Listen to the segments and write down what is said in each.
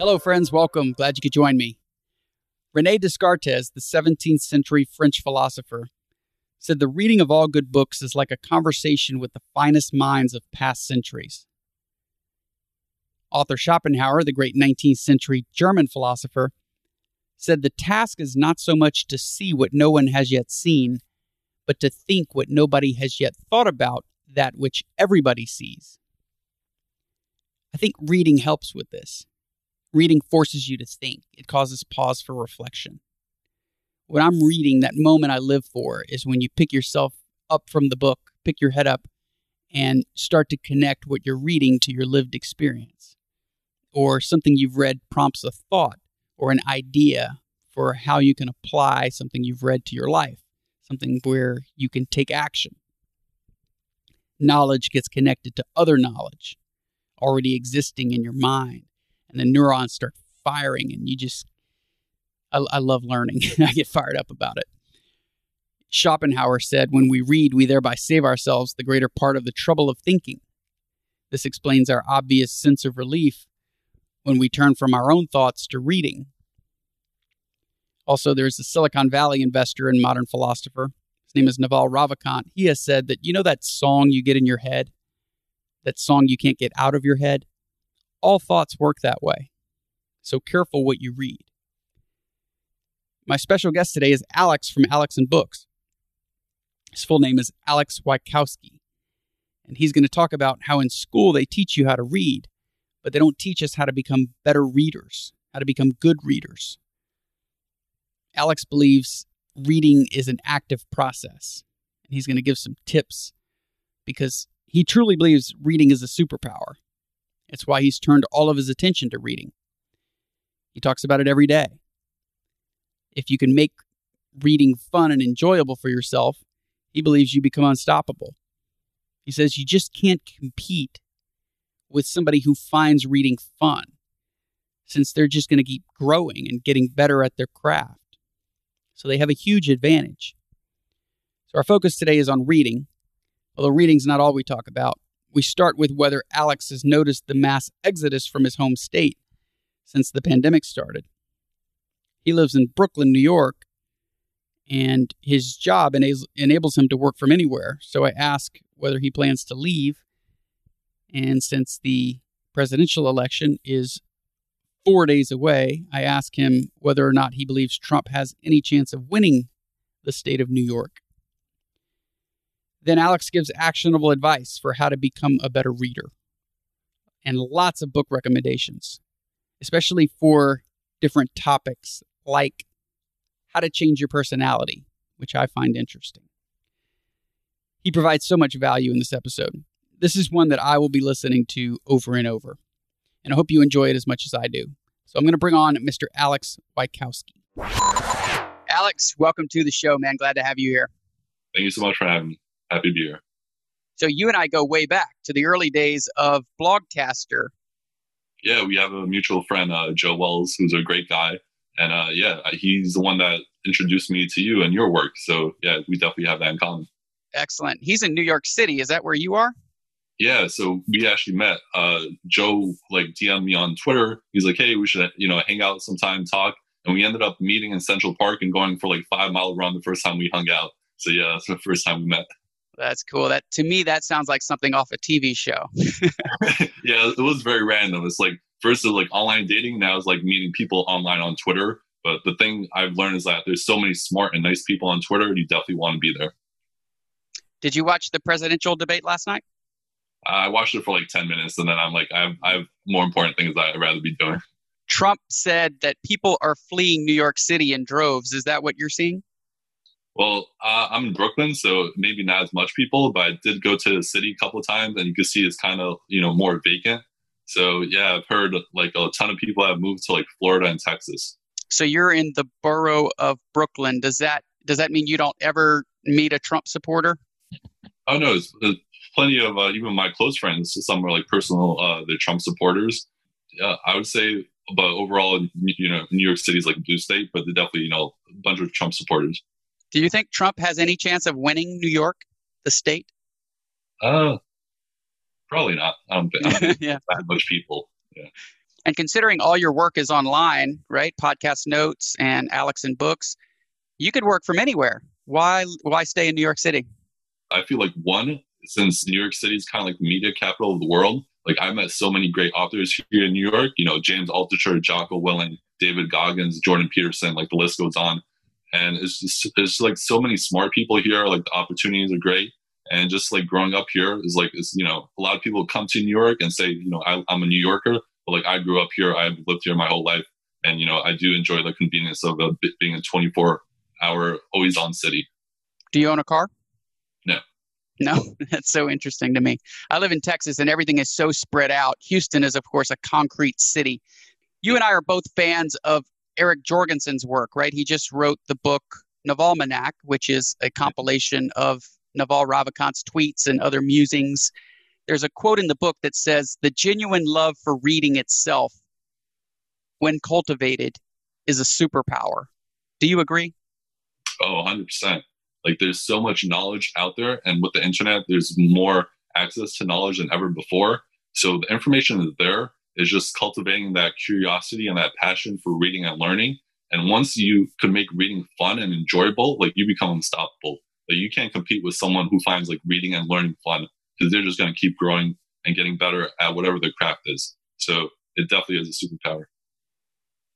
Hello, friends. Welcome. Glad you could join me. Rene Descartes, the 17th century French philosopher, said the reading of all good books is like a conversation with the finest minds of past centuries. Arthur Schopenhauer, the great 19th century German philosopher, said the task is not so much to see what no one has yet seen, but to think what nobody has yet thought about that which everybody sees. I think reading helps with this. Reading forces you to think, it causes pause for reflection. When I'm reading, that moment I live for is when you pick yourself up from the book, pick your head up, and start to connect what you're reading to your lived experience. Or something you've read prompts a thought or an idea for how you can apply something you've read to your life, something where you can take action. Knowledge gets connected to other knowledge already existing in your mind and the neurons start firing and you just I, I love learning. I get fired up about it. Schopenhauer said when we read we thereby save ourselves the greater part of the trouble of thinking. This explains our obvious sense of relief when we turn from our own thoughts to reading. Also there's a silicon valley investor and modern philosopher. His name is naval ravikant. He has said that you know that song you get in your head? That song you can't get out of your head all thoughts work that way. So careful what you read. My special guest today is Alex from Alex and Books. His full name is Alex Wieckowski. And he's going to talk about how in school they teach you how to read, but they don't teach us how to become better readers, how to become good readers. Alex believes reading is an active process. And he's going to give some tips because he truly believes reading is a superpower. It's why he's turned all of his attention to reading. He talks about it every day. If you can make reading fun and enjoyable for yourself, he believes you become unstoppable. He says you just can't compete with somebody who finds reading fun, since they're just going to keep growing and getting better at their craft. So they have a huge advantage. So our focus today is on reading, although reading's not all we talk about we start with whether Alex has noticed the mass exodus from his home state since the pandemic started. He lives in Brooklyn, New York, and his job enables him to work from anywhere. So I ask whether he plans to leave. And since the presidential election is four days away, I ask him whether or not he believes Trump has any chance of winning the state of New York. Then Alex gives actionable advice for how to become a better reader and lots of book recommendations, especially for different topics like how to change your personality, which I find interesting. He provides so much value in this episode. This is one that I will be listening to over and over, and I hope you enjoy it as much as I do. So I'm going to bring on Mr. Alex Wieckowski. Alex, welcome to the show, man. Glad to have you here. Thank you so much for having me. Happy to be here. So you and I go way back to the early days of Blogcaster. Yeah, we have a mutual friend, uh, Joe Wells, who's a great guy, and uh, yeah, he's the one that introduced me to you and your work. So yeah, we definitely have that in common. Excellent. He's in New York City. Is that where you are? Yeah, so we actually met. Uh, Joe like DM'd me on Twitter. He's like, "Hey, we should you know hang out sometime, talk." And we ended up meeting in Central Park and going for like five mile run the first time we hung out. So yeah, that's the first time we met. That's cool. That to me, that sounds like something off a TV show. yeah, it was very random. It's like first it was like online dating. Now it's like meeting people online on Twitter. But the thing I've learned is that there's so many smart and nice people on Twitter. And you definitely want to be there. Did you watch the presidential debate last night? I watched it for like 10 minutes and then I'm like, I have, I have more important things I'd rather be doing. Trump said that people are fleeing New York City in droves. Is that what you're seeing? Well, uh, I'm in Brooklyn, so maybe not as much people, but I did go to the city a couple times, and you can see it's kind of you know more vacant. So yeah, I've heard like a ton of people have moved to like Florida and Texas. So you're in the borough of Brooklyn. Does that does that mean you don't ever meet a Trump supporter? Oh no, it's plenty of uh, even my close friends. Some are like personal, uh, they're Trump supporters. Yeah, I would say, but overall, you know, New York City is like a blue state, but they're definitely you know a bunch of Trump supporters. Do you think Trump has any chance of winning New York, the state? Uh, probably not. I don't I don't think yeah. that much people. Yeah. And considering all your work is online, right? Podcast notes and Alex and books, you could work from anywhere. Why why stay in New York City? I feel like one, since New York City is kind of like the media capital of the world, like I met so many great authors here in New York, you know, James Altucher, Jocko Willink, David Goggins, Jordan Peterson, like the list goes on. And it's just, there's like so many smart people here. Like the opportunities are great. And just like growing up here is like, it's, you know, a lot of people come to New York and say, you know, I, I'm a New Yorker, but like I grew up here. I've lived here my whole life. And, you know, I do enjoy the convenience of a, being a 24 hour always on city. Do you own a car? No. No, that's so interesting to me. I live in Texas and everything is so spread out. Houston is, of course, a concrete city. You and I are both fans of Eric Jorgenson's work, right? He just wrote the book Navalmanack, which is a compilation of Naval Ravikant's tweets and other musings. There's a quote in the book that says, The genuine love for reading itself, when cultivated, is a superpower. Do you agree? Oh, 100%. Like there's so much knowledge out there, and with the internet, there's more access to knowledge than ever before. So the information is there. It's just cultivating that curiosity and that passion for reading and learning. And once you can make reading fun and enjoyable, like you become unstoppable. Like you can't compete with someone who finds like reading and learning fun because they're just going to keep growing and getting better at whatever their craft is. So it definitely is a superpower.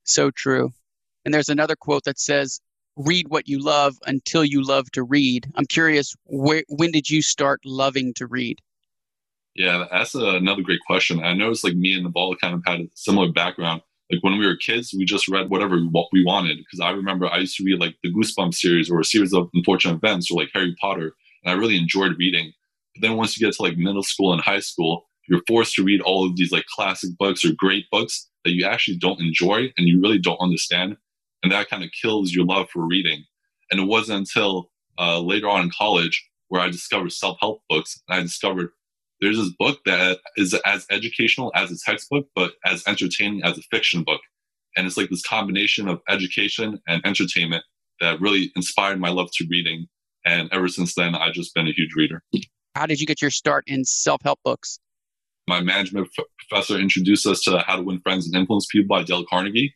So true. And there's another quote that says, read what you love until you love to read. I'm curious, when did you start loving to read? Yeah, that's a, another great question. I noticed like me and the ball kind of had a similar background. Like when we were kids, we just read whatever we wanted. Because I remember I used to read like the Goosebumps series or a series of unfortunate events or like Harry Potter, and I really enjoyed reading. But then once you get to like middle school and high school, you're forced to read all of these like classic books or great books that you actually don't enjoy and you really don't understand and that kind of kills your love for reading. And it wasn't until uh, later on in college where I discovered self-help books, and I discovered there's this book that is as educational as a textbook, but as entertaining as a fiction book. And it's like this combination of education and entertainment that really inspired my love to reading. And ever since then, I've just been a huge reader. How did you get your start in self help books? My management f- professor introduced us to How to Win Friends and Influence People by Dale Carnegie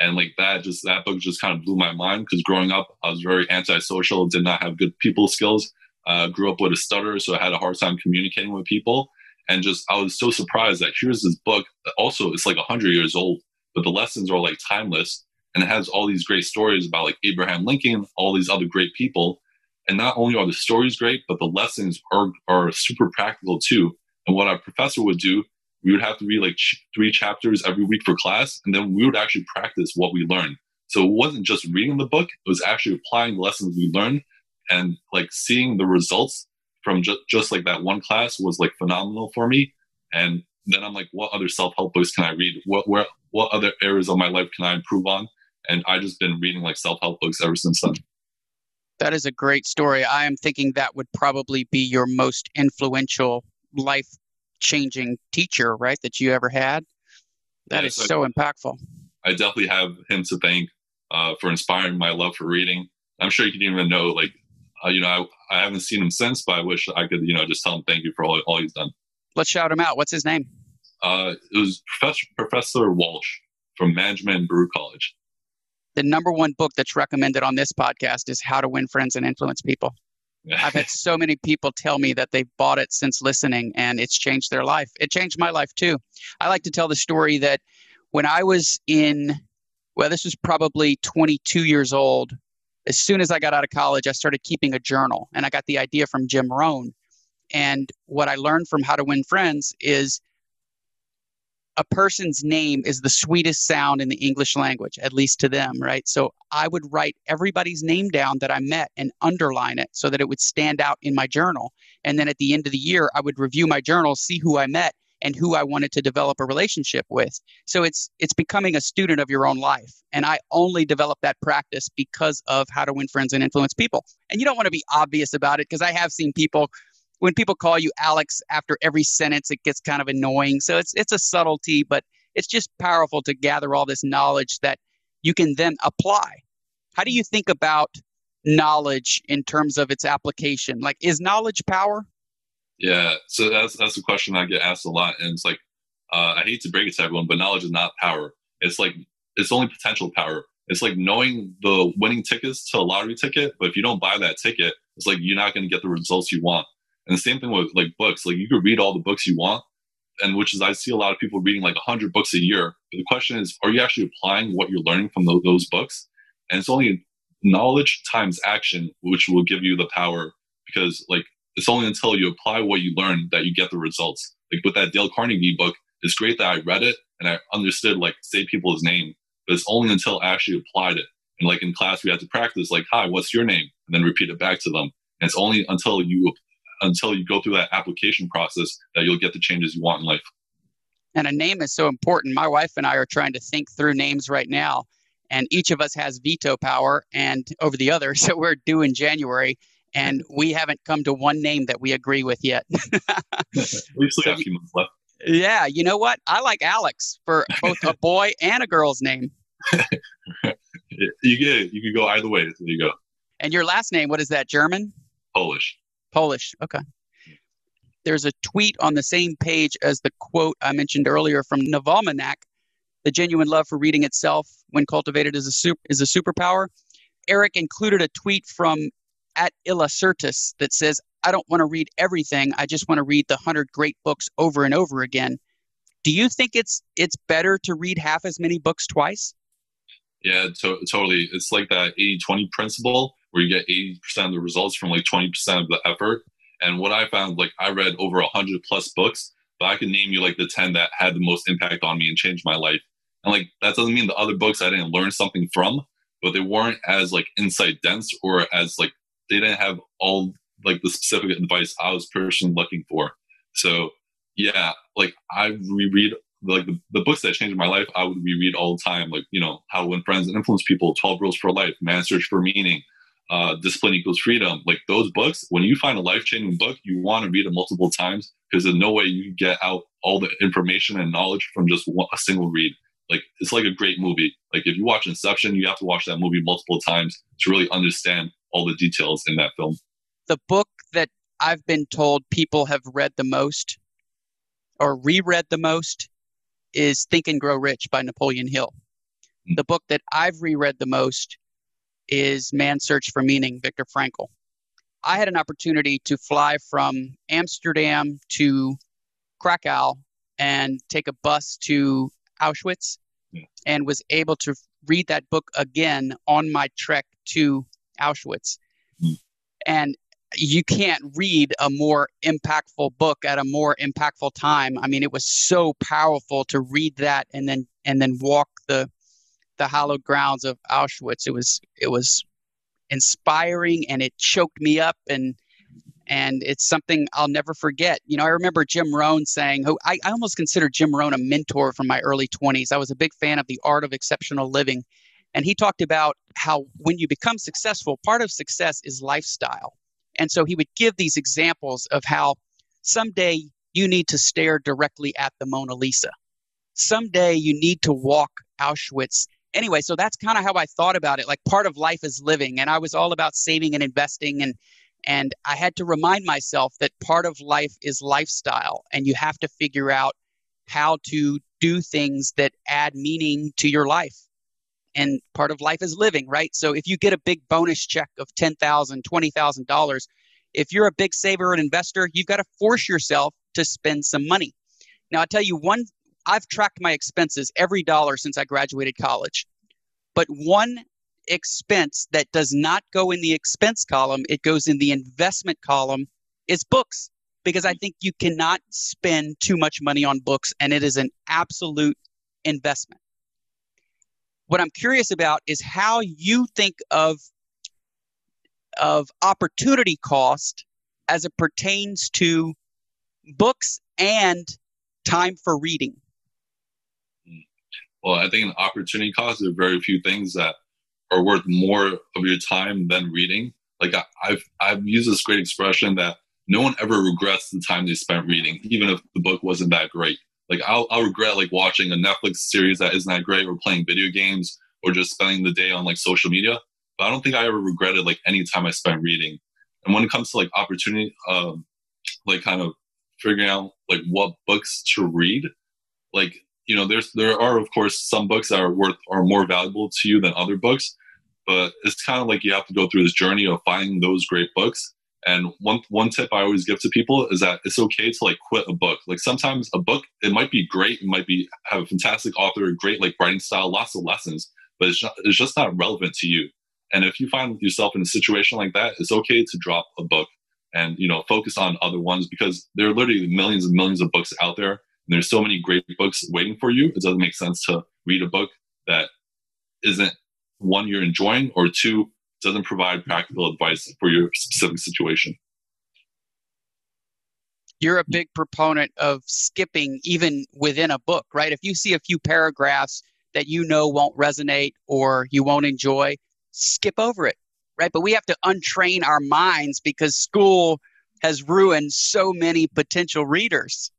and like that just that book just kind of blew my mind because growing up i was very antisocial did not have good people skills uh, grew up with a stutter so i had a hard time communicating with people. And just i was so surprised that here's this book also it's like 100 years old but the lessons are like timeless. And it has all these great stories about like abraham lincoln all these other great people. And not only are the stories great but the lessons are, are super practical too. And what our professor would do we would have to read like ch- three chapters every week for class, and then we would actually practice what we learned. So it wasn't just reading the book; it was actually applying the lessons we learned, and like seeing the results from just just like that one class was like phenomenal for me. And then I'm like, what other self help books can I read? What where what other areas of my life can I improve on? And I just been reading like self help books ever since then. That is a great story. I am thinking that would probably be your most influential life changing teacher, right, that you ever had. That is so impactful. I definitely have him to thank uh, for inspiring my love for reading. I'm sure you can even know, like, uh, you know, I, I haven't seen him since, but I wish I could, you know, just tell him thank you for all, all he's done. Let's shout him out. What's his name? Uh, it was Professor, Professor Walsh from Management and Baruch College. The number one book that's recommended on this podcast is How to Win Friends and Influence People. I've had so many people tell me that they've bought it since listening and it's changed their life. It changed my life too. I like to tell the story that when I was in, well, this was probably 22 years old. As soon as I got out of college, I started keeping a journal and I got the idea from Jim Rohn. And what I learned from How to Win Friends is a person's name is the sweetest sound in the English language, at least to them, right? So I would write everybody's name down that I met and underline it so that it would stand out in my journal. And then at the end of the year, I would review my journal, see who I met, and who I wanted to develop a relationship with. So it's it's becoming a student of your own life. And I only developed that practice because of how to win friends and influence people. And you don't want to be obvious about it because I have seen people when people call you Alex after every sentence it gets kind of annoying. So it's it's a subtlety, but it's just powerful to gather all this knowledge that you can then apply. How do you think about knowledge in terms of its application? Like is knowledge power? Yeah, so that's that's a question I get asked a lot, and it's like uh, I hate to break it to everyone, but knowledge is not power. It's like it's only potential power. It's like knowing the winning tickets to a lottery ticket, but if you don't buy that ticket, it's like you're not going to get the results you want. And the same thing with like books. Like you could read all the books you want, and which is I see a lot of people reading like hundred books a year. But the question is, are you actually applying what you're learning from those books? And it's only knowledge times action which will give you the power because like it's only until you apply what you learn that you get the results. Like with that Dale Carnegie book, it's great that I read it and I understood like say people's name, but it's only until I actually applied it. And like in class, we had to practice like, "Hi, what's your name?" and then repeat it back to them. And it's only until you until you go through that application process that you'll get the changes you want in life. And a name is so important. My wife and I are trying to think through names right now, and each of us has veto power and over the other. So we're due in January, and we haven't come to one name that we agree with yet. we still have a few months left. Yeah, you know what? I like Alex for both a boy and a girl's name. you get you can go either way. There you go. And your last name, what is that? German? Polish. Polish. Okay. There's a tweet on the same page as the quote I mentioned earlier from Navalmanack. The genuine love for reading itself, when cultivated, is a super, is a superpower. Eric included a tweet from at Illucertus that says, I don't want to read everything. I just want to read the hundred great books over and over again. Do you think it's it's better to read half as many books twice? Yeah, to- totally. It's like that 80-20 principle where you get 80% of the results from like 20% of the effort. And what I found, like I read over 100 plus books, but I can name you like the 10 that had the most impact on me and changed my life. And like that doesn't mean the other books I didn't learn something from, but they weren't as like insight dense or as like they didn't have all like the specific advice I was personally looking for. So yeah, like I reread like the, the books that changed my life, I would reread all the time. Like, you know, How to Win Friends and Influence People, 12 Rules for Life, Man's Search for Meaning, uh, Discipline Equals Freedom. Like those books, when you find a life changing book, you want to read it multiple times because there's no way you get out all the information and knowledge from just one, a single read. Like it's like a great movie. Like if you watch Inception, you have to watch that movie multiple times to really understand all the details in that film. The book that I've been told people have read the most or reread the most is Think and Grow Rich by Napoleon Hill. Mm-hmm. The book that I've reread the most is Man's Search for Meaning, Viktor Frankl. I had an opportunity to fly from Amsterdam to Krakow and take a bus to Auschwitz yeah. and was able to read that book again on my trek to Auschwitz. Mm. And you can't read a more impactful book at a more impactful time. I mean, it was so powerful to read that and then and then walk the the hallowed grounds of Auschwitz. It was it was inspiring and it choked me up and and it's something I'll never forget. You know, I remember Jim Rohn saying, "Who I, I almost consider Jim Rohn a mentor from my early 20s. I was a big fan of the art of exceptional living, and he talked about how when you become successful, part of success is lifestyle. And so he would give these examples of how someday you need to stare directly at the Mona Lisa. Someday you need to walk Auschwitz. Anyway, so that's kind of how I thought about it. Like part of life is living. And I was all about saving and investing and and I had to remind myself that part of life is lifestyle and you have to figure out how to do things that add meaning to your life and part of life is living, right? So if you get a big bonus check of $10,000, $20,000, if you're a big saver and investor, you've got to force yourself to spend some money. Now, I tell you one, I've tracked my expenses every dollar since I graduated college. But one expense that does not go in the expense column, it goes in the investment column, is books. Because I mm-hmm. think you cannot spend too much money on books, and it is an absolute investment what I'm curious about is how you think of of opportunity cost as it pertains to books and time for reading? Well, I think opportunity cost, there are very few things that are worth more of your time than reading. Like I, I've I've used this great expression that no one ever regrets the time they spent reading, even if the book wasn't that great. Like I'll, I'll regret like watching a Netflix series that isn't that great, or playing video games, or just spending the day on like social media. But I don't think I ever regretted like any time I spent reading. And when it comes to like opportunity, um, like kind of figuring out like what books to read, like you know, there's there are of course some books that are worth are more valuable to you than other books, but it's kind of like you have to go through this journey of finding those great books and one one tip I always give to people is that it's okay to like quit a book. Like sometimes a book it might be great, it might be have a fantastic author, great like writing style, lots of lessons, but it's just, it's just not relevant to you. And if you find yourself in a situation like that, it's okay to drop a book and you know focus on other ones because there are literally millions and millions of books out there. And there's so many great books waiting for you. It doesn't make sense to read a book that isn't one you're enjoying or two doesn't provide practical advice for your specific situation. You're a big proponent of skipping even within a book, right? If you see a few paragraphs that you know won't resonate or you won't enjoy, skip over it, right? But we have to untrain our minds because school has ruined so many potential readers.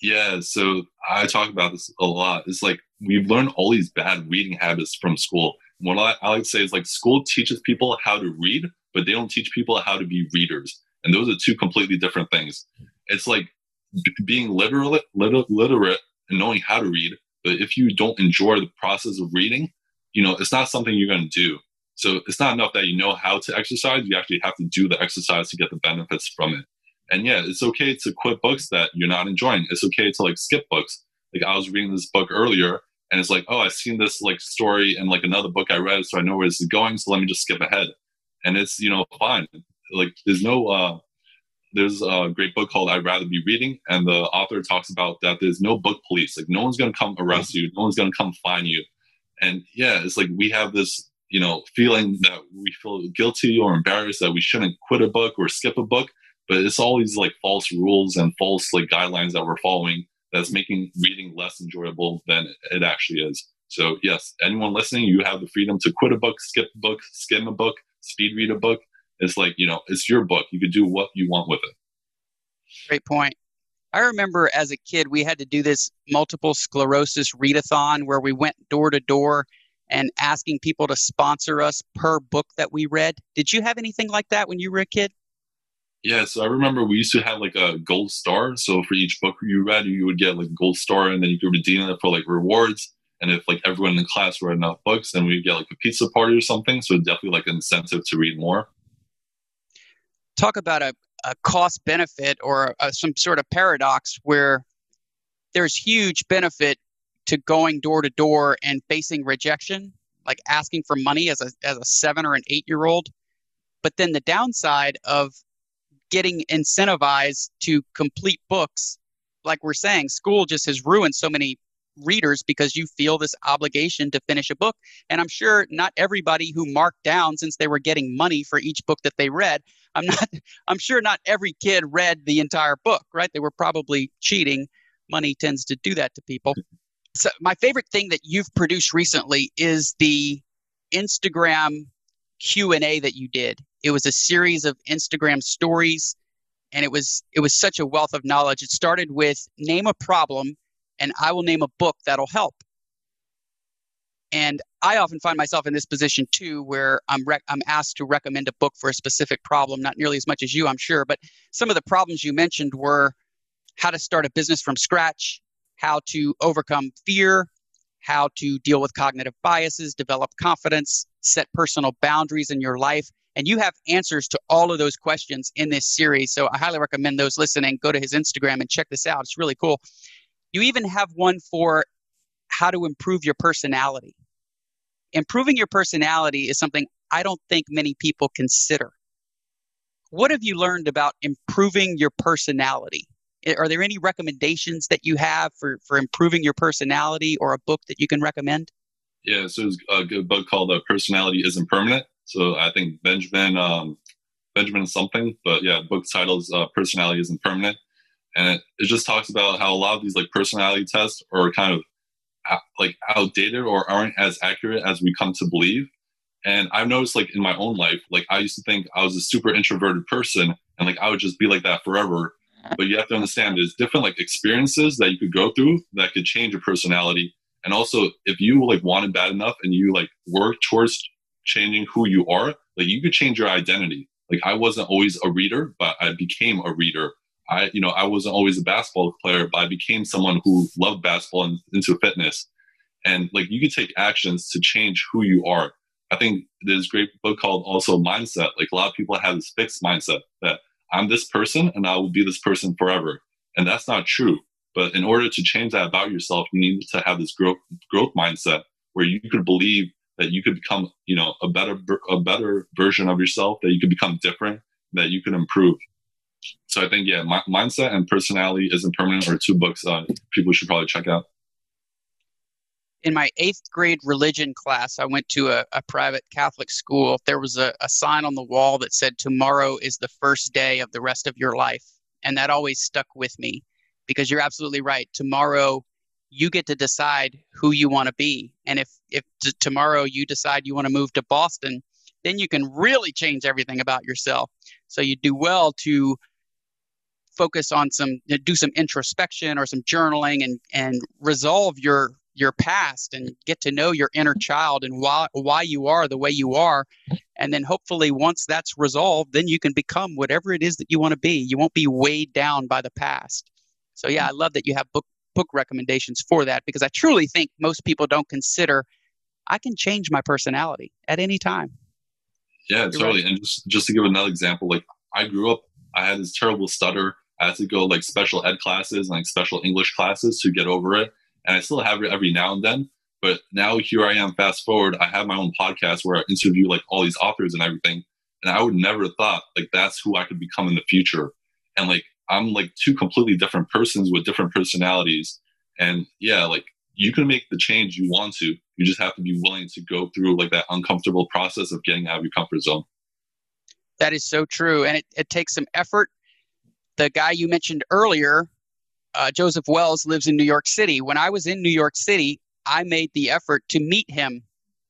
Yeah, so I talk about this a lot. It's like we've learned all these bad reading habits from school what I, I like to say is like school teaches people how to read, but they don't teach people how to be readers. And those are two completely different things. It's like b- being literate, liter- literate and knowing how to read. But if you don't enjoy the process of reading, you know, it's not something you're going to do. So it's not enough that you know how to exercise. You actually have to do the exercise to get the benefits from it. And yeah, it's okay to quit books that you're not enjoying. It's okay to like skip books. Like I was reading this book earlier and it's like, oh, I've seen this like story in like another book I read, so I know where this is going. So let me just skip ahead, and it's you know fine. Like there's no uh, there's a great book called I'd Rather Be Reading, and the author talks about that there's no book police. Like no one's gonna come arrest you, no one's gonna come find you, and yeah, it's like we have this you know feeling that we feel guilty or embarrassed that we shouldn't quit a book or skip a book, but it's all these like false rules and false like guidelines that we're following that's making reading less enjoyable than it actually is. So, yes, anyone listening, you have the freedom to quit a book, skip a book, skim a book, speed read a book. It's like, you know, it's your book. You could do what you want with it. Great point. I remember as a kid, we had to do this multiple sclerosis readathon where we went door to door and asking people to sponsor us per book that we read. Did you have anything like that when you were a kid? Yeah, so I remember we used to have like a gold star. So for each book you read, you would get like a gold star, and then you could redeem it for like rewards. And if like everyone in the class read enough books, then we'd get like a pizza party or something. So definitely like an incentive to read more. Talk about a, a cost benefit or a, some sort of paradox where there's huge benefit to going door to door and facing rejection, like asking for money as a as a seven or an eight year old. But then the downside of getting incentivized to complete books. Like we're saying, school just has ruined so many readers because you feel this obligation to finish a book. And I'm sure not everybody who marked down since they were getting money for each book that they read, I'm not I'm sure not every kid read the entire book, right? They were probably cheating. Money tends to do that to people. So my favorite thing that you've produced recently is the Instagram Q&A that you did. It was a series of Instagram stories and it was it was such a wealth of knowledge. It started with name a problem and I will name a book that'll help. And I often find myself in this position too, where I'm rec- I'm asked to recommend a book for a specific problem. Not nearly as much as you, I'm sure, but some of the problems you mentioned were how to start a business from scratch, how to overcome fear, how to deal with cognitive biases, develop confidence, set personal boundaries in your life. And you have answers to all of those questions in this series. So I highly recommend those listening go to his Instagram and check this out. It's really cool. You even have one for how to improve your personality. Improving your personality is something I don't think many people consider. What have you learned about improving your personality? Are there any recommendations that you have for, for improving your personality or a book that you can recommend? Yeah, so it's a good book called uh, Personality Isn't Permanent. So I think Benjamin um, Benjamin something, but yeah, book titles uh, Personality Isn't Permanent. and it, it just talks about how a lot of these like personality tests are kind of like outdated or aren't as accurate as we come to believe. And I've noticed like in my own life, like I used to think I was a super introverted person and like I would just be like that forever. But you have to understand there's different like experiences that you could go through that could change your personality. And also if you like want it bad enough and you like work towards changing who you are, like you could change your identity. Like I wasn't always a reader, but I became a reader. I, you know, I wasn't always a basketball player, but I became someone who loved basketball and into fitness. And like you can take actions to change who you are. I think there's a great book called also Mindset. Like a lot of people have this fixed mindset that I'm this person and I will be this person forever. And that's not true. But in order to change that about yourself, you need to have this growth growth mindset where you could believe that you could become, you know, a better a better version of yourself, that you could become different, that you can improve. So I think yeah, my, mindset and personality isn't permanent are two books uh, people should probably check out. In my eighth grade religion class, I went to a, a private Catholic school. There was a, a sign on the wall that said, Tomorrow is the first day of the rest of your life. And that always stuck with me because you're absolutely right. Tomorrow, you get to decide who you want to be. And if, if t- tomorrow you decide you want to move to Boston, then you can really change everything about yourself. So you do well to focus on some do some introspection or some journaling and and resolve your your past and get to know your inner child and why why you are the way you are and then hopefully once that's resolved then you can become whatever it is that you want to be you won't be weighed down by the past so yeah i love that you have book book recommendations for that because i truly think most people don't consider i can change my personality at any time yeah You're totally right. and just just to give another example like i grew up i had this terrible stutter I had to go like special ed classes and like special English classes to get over it. And I still have it every now and then. But now here I am, fast forward, I have my own podcast where I interview like all these authors and everything. And I would never thought like that's who I could become in the future. And like I'm like two completely different persons with different personalities. And yeah, like you can make the change you want to. You just have to be willing to go through like that uncomfortable process of getting out of your comfort zone. That is so true. And it, it takes some effort the guy you mentioned earlier, uh, Joseph Wells, lives in New York City. When I was in New York City, I made the effort to meet him.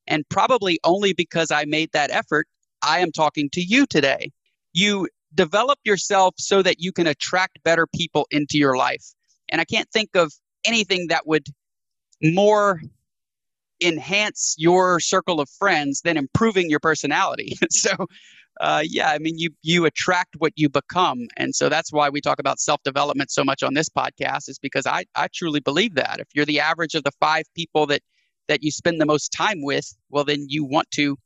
And probably only because I made that effort, I am talking to you today. You develop yourself so that you can attract better people into your life. And I can't think of anything that would more enhance your circle of friends than improving your personality. so uh, yeah, I mean, you you attract what you become, and so that's why we talk about self development so much on this podcast. Is because I I truly believe that if you're the average of the five people that that you spend the most time with, well, then you want to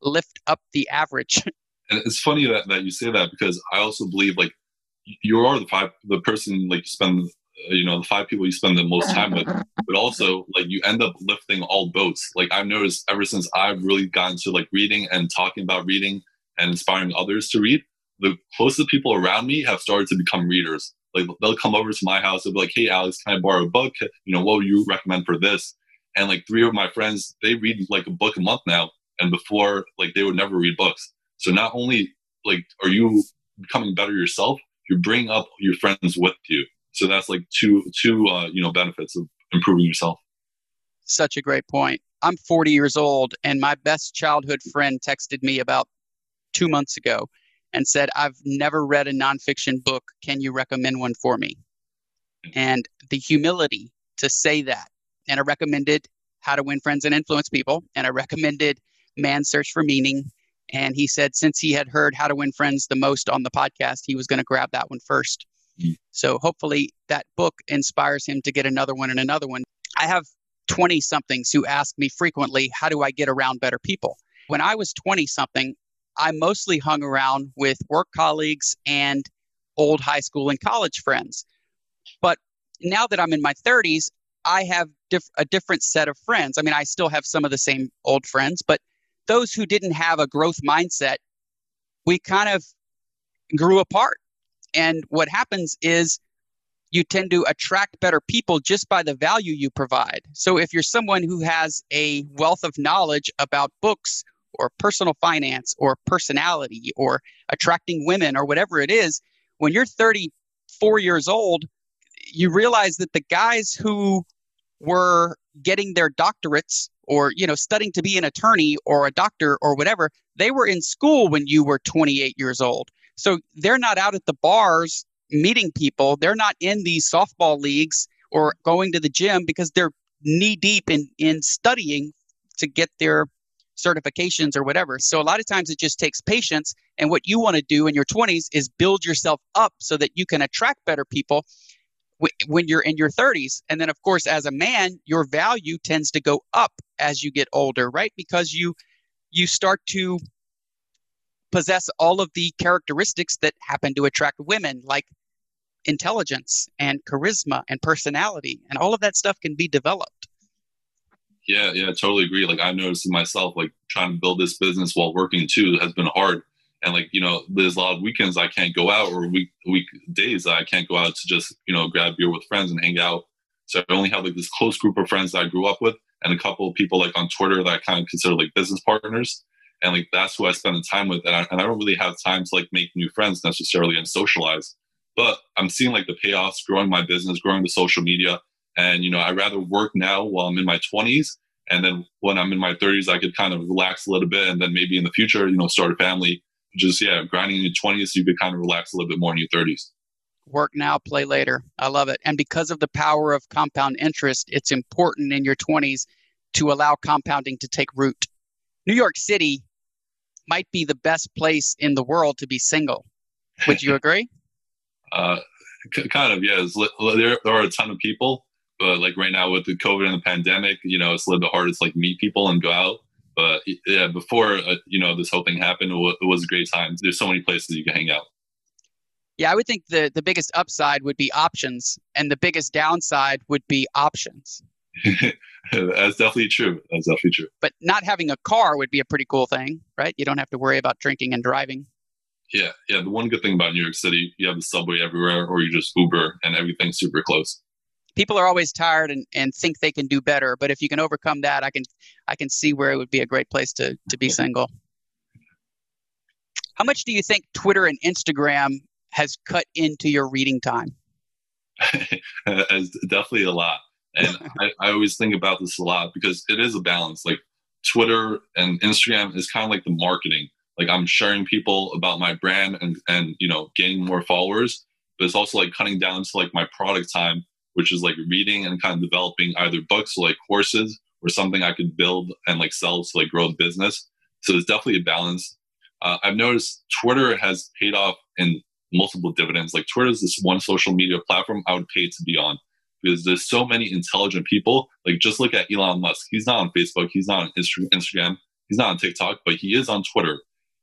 lift up the average. And it's funny that, that you say that because I also believe like you are the five the person like you spend uh, you know the five people you spend the most time with but also like you end up lifting all boats like i've noticed ever since i've really gotten to like reading and talking about reading and inspiring others to read, the closest people around me have started to become readers. Like they'll come over to my house, they'll be like, "Hey, Alex, can I borrow a book? You know, what would you recommend for this?" And like three of my friends, they read like a book a month now, and before like they would never read books. So not only like are you becoming better yourself, you're bringing up your friends with you. So that's like two two uh, you know benefits of improving yourself. Such a great point. I'm 40 years old, and my best childhood friend texted me about two months ago and said, I've never read a nonfiction book. Can you recommend one for me? And the humility to say that. And I recommended How to Win Friends and Influence People. And I recommended Man's Search for Meaning. And he said, since he had heard How to Win Friends the most on the podcast, he was going to grab that one first. Mm-hmm. So hopefully that book inspires him to get another one and another one. I have 20 somethings who ask me frequently, How do I get around better people? When I was 20 something, I mostly hung around with work colleagues and old high school and college friends. But now that I'm in my 30s, I have diff- a different set of friends. I mean, I still have some of the same old friends, but those who didn't have a growth mindset, we kind of grew apart. And what happens is you tend to attract better people just by the value you provide. So if you're someone who has a wealth of knowledge about books or personal finance or personality or attracting women or whatever it is, when you're 34 years old, you realize that the guys who were getting their doctorates or you know studying to be an attorney or a doctor or whatever they were in school when you were 28 years old. So they're not out at the bars meeting people. They're not in these softball leagues or going to the gym because they're knee deep in in studying to get their certifications or whatever. So a lot of times it just takes patience. And what you want to do in your 20s is build yourself up so that you can attract better people when you're in your 30s. And then, of course, as a man, your value tends to go up as you get older, right? Because you you start to possess all of the characteristics that happen to attract women, like intelligence and charisma and personality, and all of that stuff can be developed. Yeah, yeah, totally agree. Like I noticed in myself, like trying to build this business while working too has been hard and like you know there's a lot of weekends i can't go out or week days i can't go out to just you know grab beer with friends and hang out. So i only have like this close group of friends that i grew up with and a couple of people like on twitter that i kind of consider like business partners. And like that's who i spend the time with. And I, and I don't really have time to like make new friends necessarily and socialize. But i'm seeing like the payoffs growing my business growing the social media. And you know i rather work now while i'm in my 20s and then when i'm in my 30s i could kind of relax a little bit and then maybe in the future you know start a family just yeah, grinding in your twenties, so you could kind of relax a little bit more in your thirties. Work now, play later. I love it. And because of the power of compound interest, it's important in your twenties to allow compounding to take root. New York City might be the best place in the world to be single. Would you agree? uh, kind of, yeah. There, there are a ton of people, but like right now with the COVID and the pandemic, you know, it's a little bit hard to like meet people and go out. But yeah, before uh, you know this whole thing happened, it was, it was a great time. There's so many places you can hang out. Yeah, I would think the the biggest upside would be options, and the biggest downside would be options. That's definitely true. That's definitely true. But not having a car would be a pretty cool thing, right? You don't have to worry about drinking and driving. Yeah, yeah. The one good thing about New York City, you have the subway everywhere, or you just Uber, and everything's super close people are always tired and, and think they can do better. But if you can overcome that, I can I can see where it would be a great place to to be single. How much do you think Twitter and Instagram has cut into your reading time? Uh, definitely a lot. And I, I always think about this a lot because it is a balance. Like Twitter and Instagram is kind of like the marketing. Like I'm sharing people about my brand and, and you know, gaining more followers. But it's also like cutting down to like my product time which is like reading and kind of developing either books or like courses or something I could build and like sell to like grow the business. So there's definitely a balance. Uh, I've noticed Twitter has paid off in multiple dividends. Like Twitter is this one social media platform I would pay to be on because there's so many intelligent people. Like just look at Elon Musk. He's not on Facebook. He's not on Instagram. He's not on TikTok, but he is on Twitter.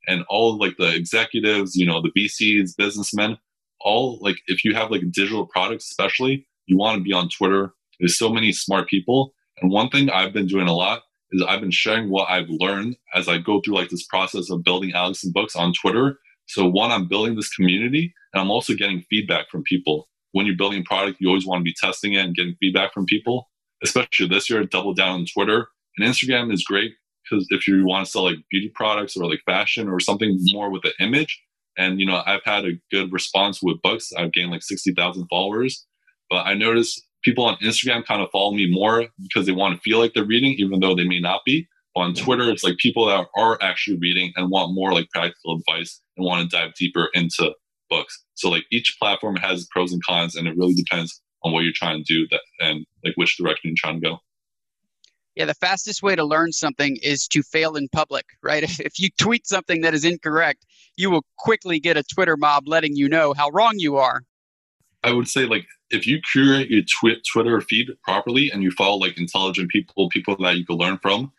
And all like the executives, you know, the VCs, businessmen, all like if you have like digital products, especially, you want to be on Twitter. There's so many smart people. And one thing I've been doing a lot is I've been sharing what I've learned as I go through like this process of building Alex and books on Twitter. So one, I'm building this community and I'm also getting feedback from people. When you're building a product, you always want to be testing it and getting feedback from people. Especially this year, double down on Twitter. And Instagram is great because if you want to sell like beauty products or like fashion or something more with the image, and you know, I've had a good response with books. I've gained like 60,000 followers. But I notice people on Instagram kind of follow me more because they want to feel like they're reading, even though they may not be. But on Twitter, it's like people that are actually reading and want more like practical advice and want to dive deeper into books. So like each platform has pros and cons, and it really depends on what you're trying to do that and like which direction you're trying to go. Yeah, the fastest way to learn something is to fail in public, right? If, if you tweet something that is incorrect, you will quickly get a Twitter mob letting you know how wrong you are. I would say like if you curate your twi- Twitter feed properly and you follow like intelligent people, people that you can learn from,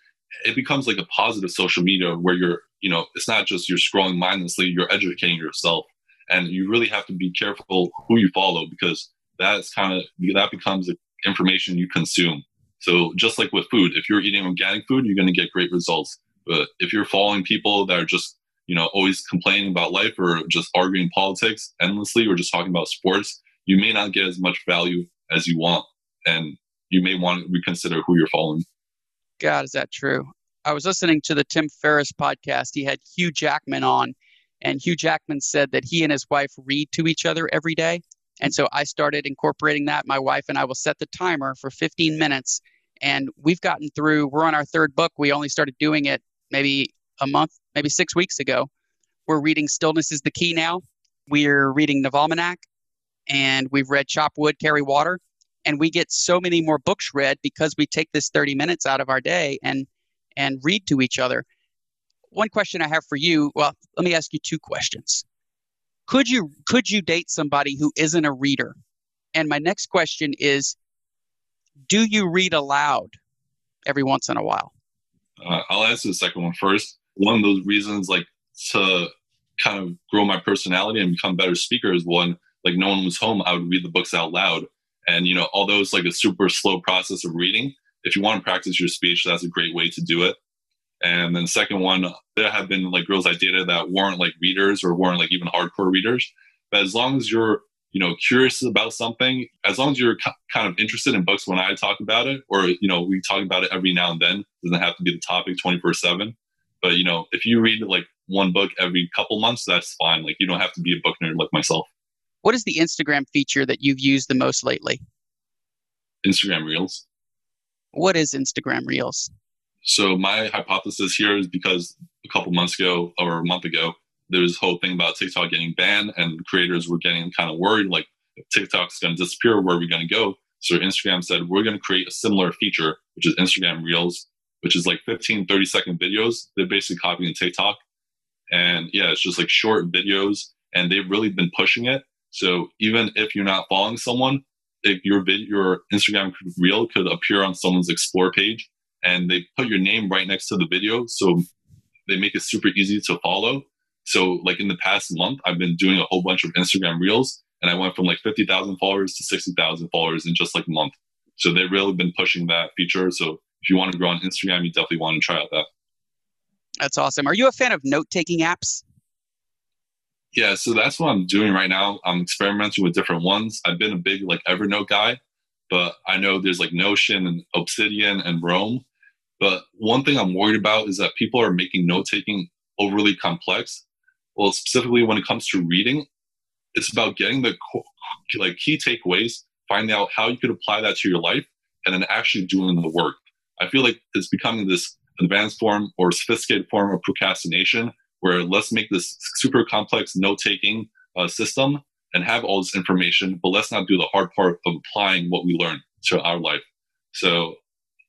it becomes like a positive social media where you're, you know, it's not just you're scrolling mindlessly, you're educating yourself. And you really have to be careful who you follow because that's kind of, that becomes the information you consume. So just like with food, if you're eating organic food, you're going to get great results. But if you're following people that are just, you know, always complaining about life or just arguing politics endlessly or just talking about sports, you may not get as much value as you want. And you may want to reconsider who you're following. God, is that true? I was listening to the Tim Ferriss podcast. He had Hugh Jackman on, and Hugh Jackman said that he and his wife read to each other every day. And so I started incorporating that. My wife and I will set the timer for 15 minutes. And we've gotten through, we're on our third book. We only started doing it maybe a month, maybe six weeks ago. We're reading Stillness is the Key now. We're reading Navalmanack and we've read Chop Wood, Carry Water. And we get so many more books read because we take this 30 minutes out of our day and and read to each other. One question I have for you, well, let me ask you two questions. Could you could you date somebody who isn't a reader? And my next question is do you read aloud every once in a while? Uh, I'll answer the second one first. One of those reasons, like to kind of grow my personality and become better speaker, is one like no one was home. I would read the books out loud, and you know, although it's like a super slow process of reading, if you want to practice your speech, that's a great way to do it. And then the second one, there have been like girls I dated that weren't like readers or weren't like even hardcore readers. But as long as you're, you know, curious about something, as long as you're kind of interested in books when I talk about it, or, you know, we talk about it every now and then, it doesn't have to be the topic 24 7. But, you know, if you read like one book every couple months, that's fine. Like you don't have to be a book nerd like myself. What is the Instagram feature that you've used the most lately? Instagram Reels. What is Instagram Reels? So my hypothesis here is because a couple months ago or a month ago, there was this whole thing about TikTok getting banned and creators were getting kind of worried, like if TikTok's going to disappear, where are we going to go? So Instagram said, we're going to create a similar feature, which is Instagram Reels, which is like 15, 30 second videos. They're basically copying TikTok. And yeah, it's just like short videos and they've really been pushing it. So even if you're not following someone, if your vid, your Instagram reel could appear on someone's explore page and they put your name right next to the video. So they make it super easy to follow. So like in the past month, I've been doing a whole bunch of Instagram reels and I went from like 50,000 followers to 60,000 followers in just like a month. So they've really been pushing that feature. So if you want to grow on Instagram, you definitely want to try out that. That's awesome. Are you a fan of note taking apps? Yeah, so that's what I'm doing right now. I'm experimenting with different ones. I've been a big like Evernote guy, but I know there's like Notion and Obsidian and Roam. But one thing I'm worried about is that people are making note taking overly complex. Well, specifically when it comes to reading, it's about getting the like key takeaways, finding out how you could apply that to your life, and then actually doing the work. I feel like it's becoming this advanced form or sophisticated form of procrastination where let's make this super complex note taking uh, system and have all this information, but let's not do the hard part of applying what we learn to our life. So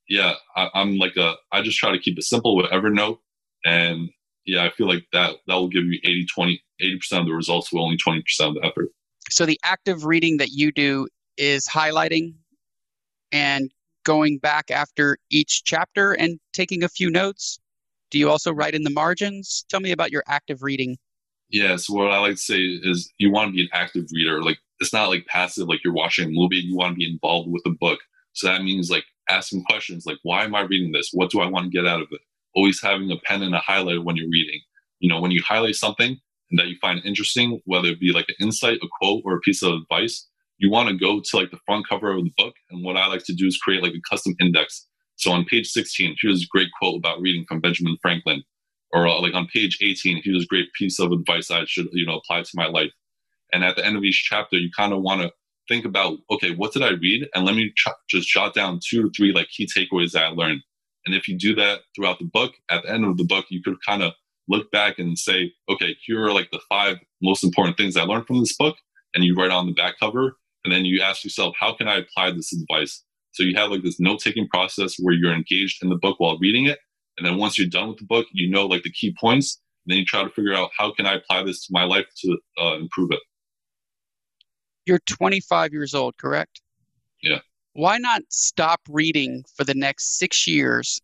yeah, I, am like a, I just try to keep it simple with Evernote. And yeah, I feel like that, that will give you 80, 20, 80% of the results with only 20% of the effort. So the active reading that you do is highlighting and going back after each chapter and taking a few notes. Do you also write in the margins? Tell me about your active reading. Yeah, so what I like to say is you want to be an active reader. Like it's not like passive, like you're watching a movie. You want to be involved with the book. So that means like asking questions like, why am I reading this? What do I want to get out of it? Always having a pen and a highlighter when you're reading. You know, when you highlight something that you find interesting, whether it be like an insight, a quote, or a piece of advice, you want to go to like the front cover of the book. And what I like to do is create like a custom index. So on page 16, here's a great quote about reading from Benjamin Franklin. Or uh, like on page 18, here's a great piece of advice I should, you know, apply to my life. And at the end of each chapter, you kind of want to think about, okay, what did I read? And let me ch- just jot down two or three like key takeaways that I learned. And if you do that throughout the book, at the end of the book, you could kind of look back and say, okay, here are like the five most important things I learned from this book. And you write on the back cover. And then you ask yourself, how can I apply this advice? So you have like this note taking process where you're engaged in the book while reading it. And then once you're done with the book, you know like the key points. And then you try to figure out how can I apply this to my life to uh, improve it. You're 25 years old, correct? Yeah. Why not stop reading for the next six years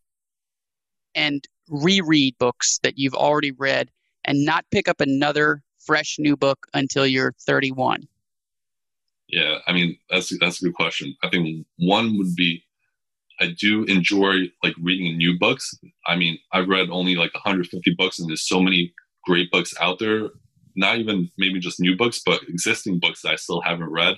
and reread books that you've already read and not pick up another fresh new book until you're 31? Yeah, I mean that's that's a good question. I think one would be I do enjoy like reading new books. I mean, I've read only like 150 books, and there's so many great books out there not even maybe just new books, but existing books that I still haven't read.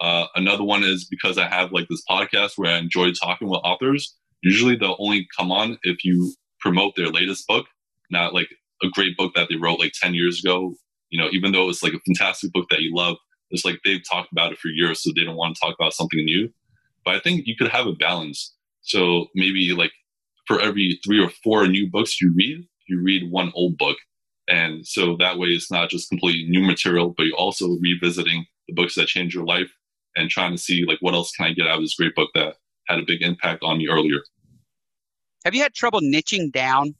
Uh, another one is because I have like this podcast where I enjoy talking with authors. Usually they'll only come on if you promote their latest book, not like a great book that they wrote like 10 years ago. You know, even though it's like a fantastic book that you love, It's like they've talked about it for years, so they don't want to talk about something new. But I think you could have a balance. So maybe like for every three or four new books you read, you read one old book. And so that way it's not just completely new material, but you're also revisiting the books that changed your life and trying to see like what else can I get out of this great book that had a big impact on me earlier. Have you had trouble niching down?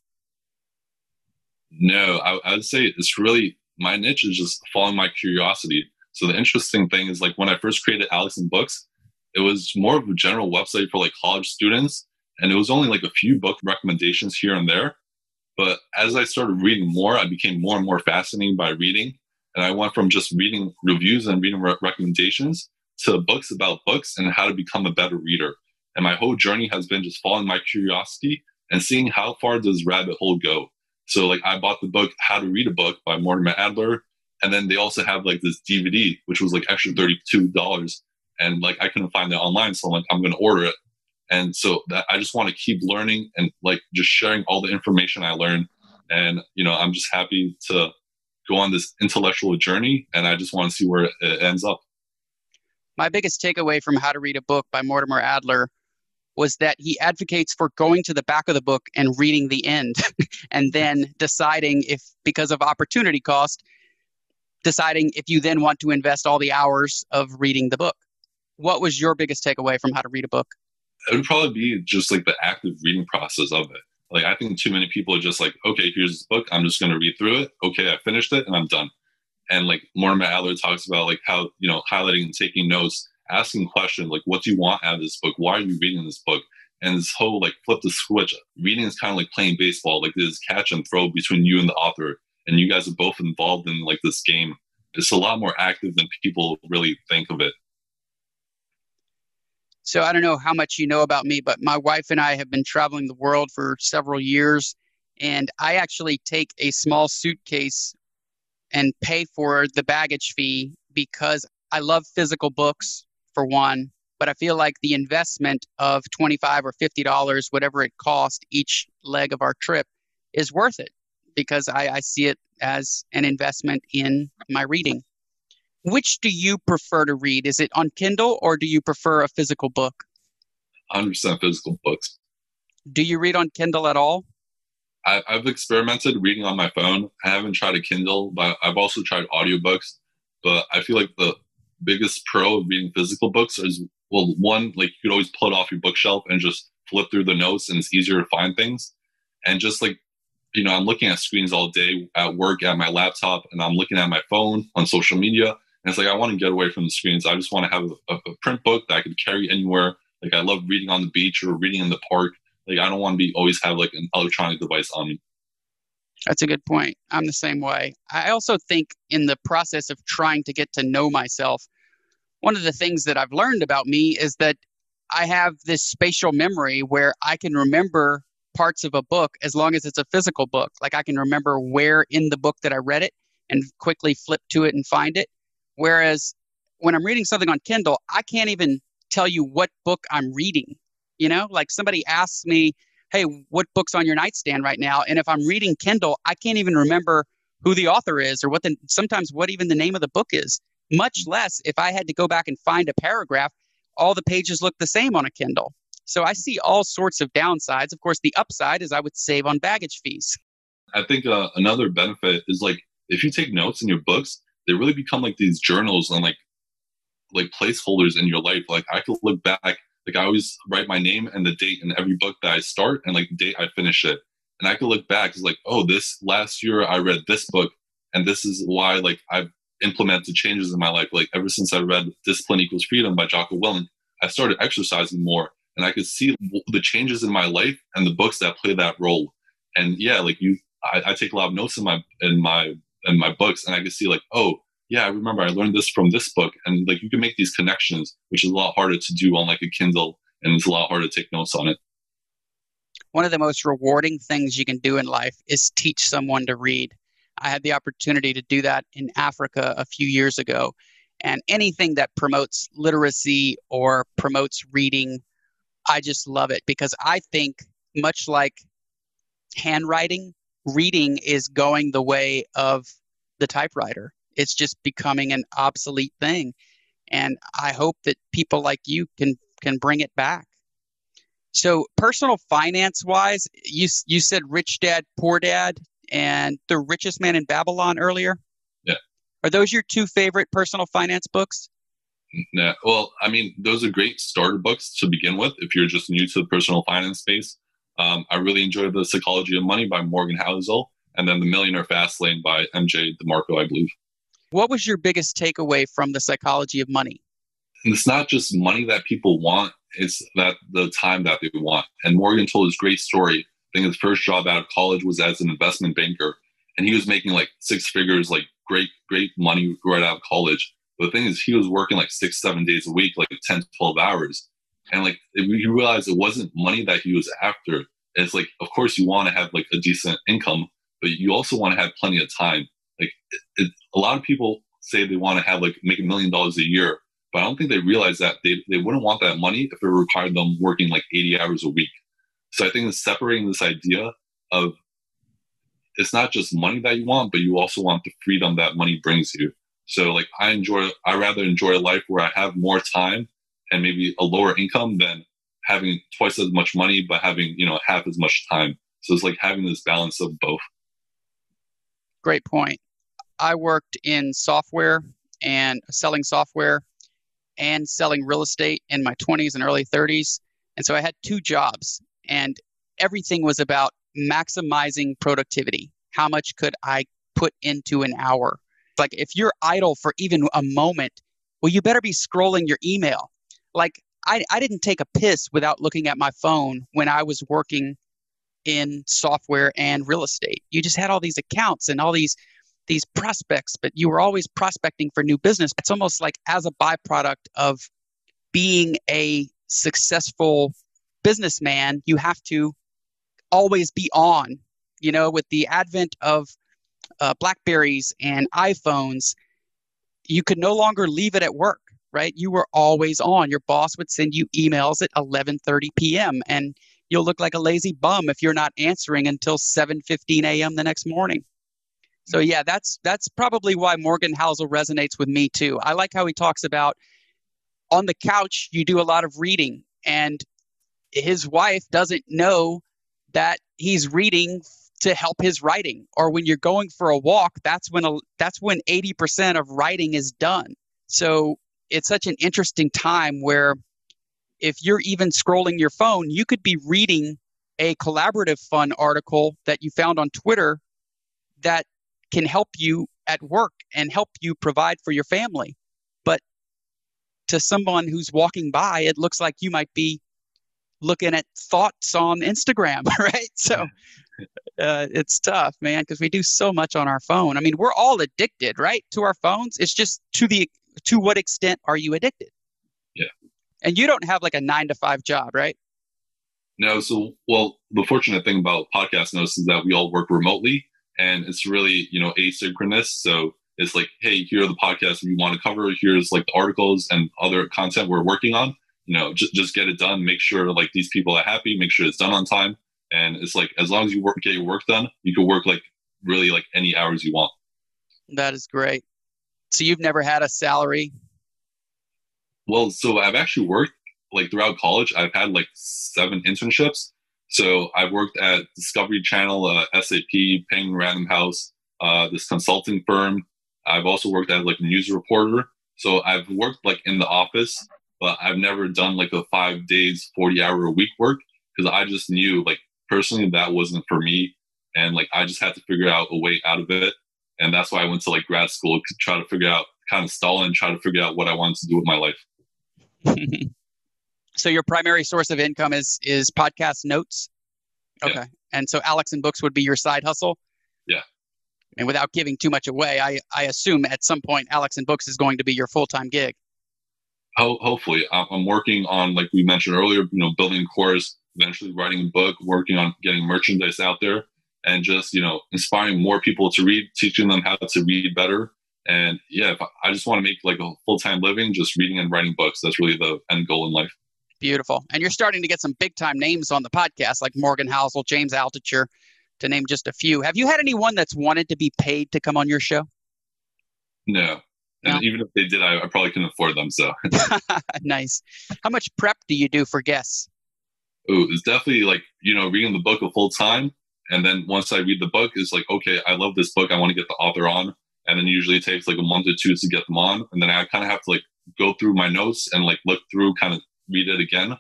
No, I, I would say it's really my niche is just following my curiosity. So the interesting thing is like when I first created Alex and Books, it was more of a general website for like college students, and it was only like a few book recommendations here and there. But as I started reading more, I became more and more fascinated by reading, and I went from just reading reviews and reading re- recommendations to books about books and how to become a better reader. And my whole journey has been just following my curiosity and seeing how far does rabbit hole go. So like I bought the book How to Read a Book by Mortimer Adler, and then they also have like this DVD which was like extra thirty two dollars, and like I couldn't find it online, so I'm like I'm gonna order it. And so that I just want to keep learning and like just sharing all the information I learned. And you know I'm just happy to go on this intellectual journey, and I just want to see where it ends up. My biggest takeaway from How to Read a Book by Mortimer Adler was that he advocates for going to the back of the book and reading the end and then deciding if because of opportunity cost deciding if you then want to invest all the hours of reading the book what was your biggest takeaway from how to read a book it would probably be just like the active reading process of it like i think too many people are just like okay here's this book i'm just going to read through it okay i finished it and i'm done and like Mortimer Adler talks about like how you know highlighting and taking notes asking questions like, what do you want out of this book? Why are you reading this book? And this whole like flip the switch. Reading is kind of like playing baseball. Like there's catch and throw between you and the author, and you guys are both involved in like this game. It's a lot more active than people really think of it. So I don't know how much you know about me, but my wife and I have been traveling the world for several years, and I actually take a small suitcase and pay for the baggage fee because I love physical books for one, but I feel like the investment of 25 or $50, whatever it cost each leg of our trip, is worth it because I, I see it as an investment in my reading. Which do you prefer to read? Is it on Kindle or do you prefer a physical book? 100% physical books. Do you read on Kindle at all? I, have experimented reading on my phone. I haven't tried a Kindle, but I've also tried audiobooks. But I feel like the biggest pro of reading physical books is well, one, like you could always pull it off your bookshelf and just flip through the notes and it's easier to find things. And just like, you know, I'm looking at screens all day at work, at my laptop, and I'm looking at my phone on social media. And it's like, I want to get away from the screens. I just want to have a, a print book that I could carry anywhere. Like, I love reading on the beach or reading in the park. Like, I don't want to be always have like an electronic device on me. That's a good point. I'm the same way. I also think in the process of trying to get to know myself, one of the things that I've learned about me is that I have this spatial memory where I can remember parts of a book as long as it's a physical book. Like I can remember where in the book that I read it and quickly flip to it and find it. Whereas when I'm reading something on Kindle, I can't even tell you what book I'm reading. You know, like somebody asks me, hey, what book's on your nightstand right now? And if I'm reading Kindle, I can't even remember who the author is or what the sometimes what even the name of the book is. Much less if I had to go back and find a paragraph, all the pages look the same on a Kindle. So I see all sorts of downsides. Of course, the upside is I would save on baggage fees. I think uh, another benefit is like if you take notes in your books, they really become like these journals and like like placeholders in your life. Like I could look back like I always write my name and the date in every book that I start and like the date I finish it. And I could look back, it's like, oh, this last year I read this book and this is why like I've implemented changes in my life. Like ever since I read Discipline Equals Freedom by Jocko Willink, I started exercising more and I could see the changes in my life and the books that play that role. And yeah, like you, I, I take a lot of notes in my, in my, in my books and I could see like, oh, yeah, I remember I learned this from this book. And like you can make these connections, which is a lot harder to do on like a Kindle and it's a lot harder to take notes on it. One of the most rewarding things you can do in life is teach someone to read. I had the opportunity to do that in Africa a few years ago. And anything that promotes literacy or promotes reading, I just love it because I think, much like handwriting, reading is going the way of the typewriter It's just becoming an obsolete thing. And I hope that people like you can can bring it back. So personal finance wise, you you said Rich Dad Poor Dad and The Richest Man in Babylon earlier. Yeah. Are those your two favorite personal finance books? Yeah. Well, I mean, those are great starter books to begin with if you're just new to the personal finance space. Um, I really enjoyed The Psychology of Money by Morgan Housel and then The Millionaire Fast Lane by MJ DeMarco, I believe. What was your biggest takeaway from The Psychology of Money? And it's not just money that people want, it's that the time that they want. And Morgan told his great story. I think his first job out of college was as an investment banker. And he was making like six figures, like great, great money right out of college. The thing is, he was working like six, seven days a week, like 10, 12 hours. And like, you realize it wasn't money that he was after. It's like, of course, you want to have like a decent income, but you also want to have plenty of time. Like, it, it, a lot of people say they want to have like make a million dollars a year, but I don't think they realize that they, they wouldn't want that money if it required them working like 80 hours a week. So I think it's separating this idea of it's not just money that you want, but you also want the freedom that money brings you. So like I enjoy, I rather enjoy a life where I have more time and maybe a lower income than having twice as much money but having you know half as much time. So it's like having this balance of both. Great point. I worked in software and selling software and selling real estate in my 20s and early 30s. And so I had two jobs, and everything was about maximizing productivity. How much could I put into an hour? Like, if you're idle for even a moment, well, you better be scrolling your email. Like, I, I didn't take a piss without looking at my phone when I was working in software and real estate. You just had all these accounts and all these these prospects, but you were always prospecting for new business. It's almost like as a byproduct of being a successful businessman, you have to always be on. You know, with the advent of uh, Blackberries and iPhones, you could no longer leave it at work, right? You were always on. Your boss would send you emails at 11:30 p.m. and you'll look like a lazy bum if you're not answering until 7:15 a.m. the next morning. So yeah, that's that's probably why Morgan Housel resonates with me too. I like how he talks about on the couch you do a lot of reading and his wife doesn't know that he's reading to help his writing or when you're going for a walk that's when a, that's when 80% of writing is done. So it's such an interesting time where if you're even scrolling your phone, you could be reading a Collaborative Fund article that you found on Twitter that can help you at work and help you provide for your family. But to someone who's walking by, it looks like you might be looking at thoughts on Instagram, right? So uh, it's tough, man, because we do so much on our phone. I mean, we're all addicted, right, to our phones. It's just to the to what extent are you addicted? Yeah. And you don't have like a nine to five job, right? No. So, well, the fortunate thing about Podcast Notes is that we all work remotely and it's really you know asynchronous so it's like hey here are the podcasts we want to cover here's like the articles and other content we're working on you know just, just get it done make sure like these people are happy make sure it's done on time and it's like as long as you work get your work done you can work like really like any hours you want that is great so you've never had a salary well so i've actually worked like throughout college i've had like seven internships so I've worked at Discovery Channel, uh, SAP, Penguin Random House, uh, this consulting firm. I've also worked as like a news reporter. So I've worked like in the office, but I've never done like a five days, 40 hour a week work because I just knew like personally that wasn't for me. And like I just had to figure out a way out of it. And that's why I went to like grad school to try to figure out, kind of stall and try to figure out what I wanted to do with my life. so your primary source of income is is podcast notes okay yeah. and so alex and books would be your side hustle yeah and without giving too much away i i assume at some point alex and books is going to be your full-time gig Ho- hopefully i'm working on like we mentioned earlier you know building a course eventually writing a book working on getting merchandise out there and just you know inspiring more people to read teaching them how to read better and yeah i just want to make like a full-time living just reading and writing books that's really the end goal in life Beautiful. And you're starting to get some big time names on the podcast, like Morgan Housel, James Altucher, to name just a few. Have you had anyone that's wanted to be paid to come on your show? No. And No? even if they did, I, I probably couldn't afford them. So nice. How much prep do you do for guests? Ooh, it's definitely like, you know, reading the book a full time. And then once I read the book, it's like, okay, I love this book. I want to get the author on. And then usually it takes like a month or two to get them on. And then I kind of have to like go through my notes and like look through, kind of read it again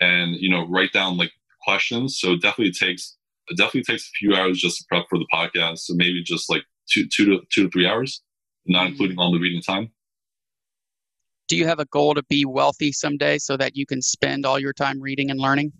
and, you know, write down like questions. So it definitely takes, it definitely takes a few hours just to prep for the podcast. So maybe just like two, two to two to three hours, not Mhm. including all the reading time. Do you have a goal to be wealthy someday so that you can spend all your time reading and learning?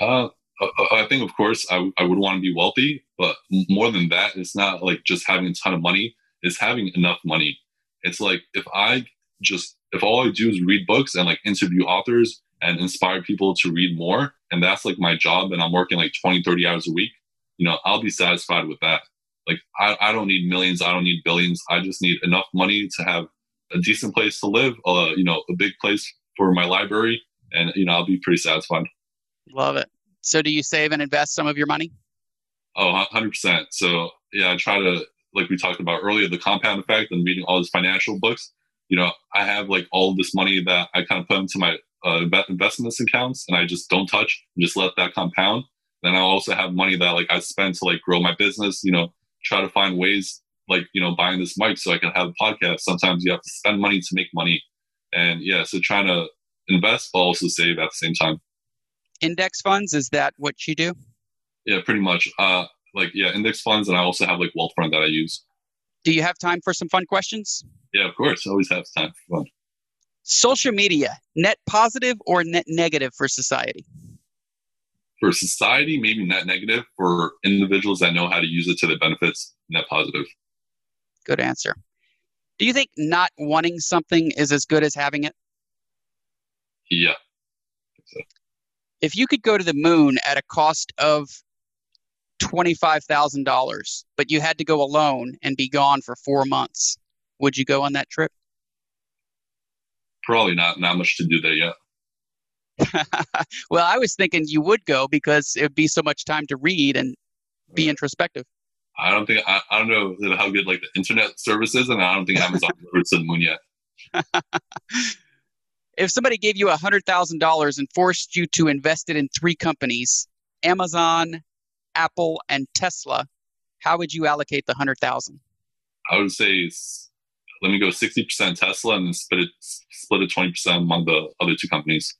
Uh, I I think, of course, I, I would want to be wealthy, but more than that, it's not like just having a ton of money. It's having enough money. It's like if I just if all I do is read books and like interview authors and inspire people to read more, and that's like my job, and I'm working like 20, 30 hours a week, you know, I'll be satisfied with that. Like I, I don't need millions, I don't need billions. I just need enough money to have a decent place to live, uh, you know, a big place for my library, and you know, I'll be pretty satisfied. Love it. So do you save and invest some of your money? Oh, 100%. So, yeah, I try to, like we talked about earlier, the compound effect and reading all these financial books. You know, I have like all this money that I kind of put into my uh, investments accounts and I just don't touch and just let that compound. Then I also have money that like I spend to like grow my business, you know, try to find ways like, you know, buying this mic so I can have a podcast. Sometimes you have to spend money to make money. And yeah, so trying to invest, but also save at the same time. Index funds, is that what you do? Yeah, pretty much. Uh, like, yeah, index funds. And I also have like Wealthfront that I use. Do you have time for some fun questions? Yeah, of course. Always have time for fun. Social media, net positive or net negative for society? For society, maybe net negative. For individuals that know how to use it to their benefits, net positive. Good answer. Do you think not wanting something is as good as having it? Yeah. If you could go to the moon at a cost of $25,000, but you had to go alone and be gone for four months, would you go on that trip? Probably not not much to do there yet. well, I was thinking you would go because it would be so much time to read and be introspective. I don't think I, I don't know how good like the internet service is, and I don't think Amazon delivered to the moon yet. If somebody gave you $100,000 and forced you to invest it in three companies, Amazon, Apple, and Tesla, how would you allocate the 100,000? I would say let me go sixty percent Tesla and then split it split it twenty percent among the other two companies.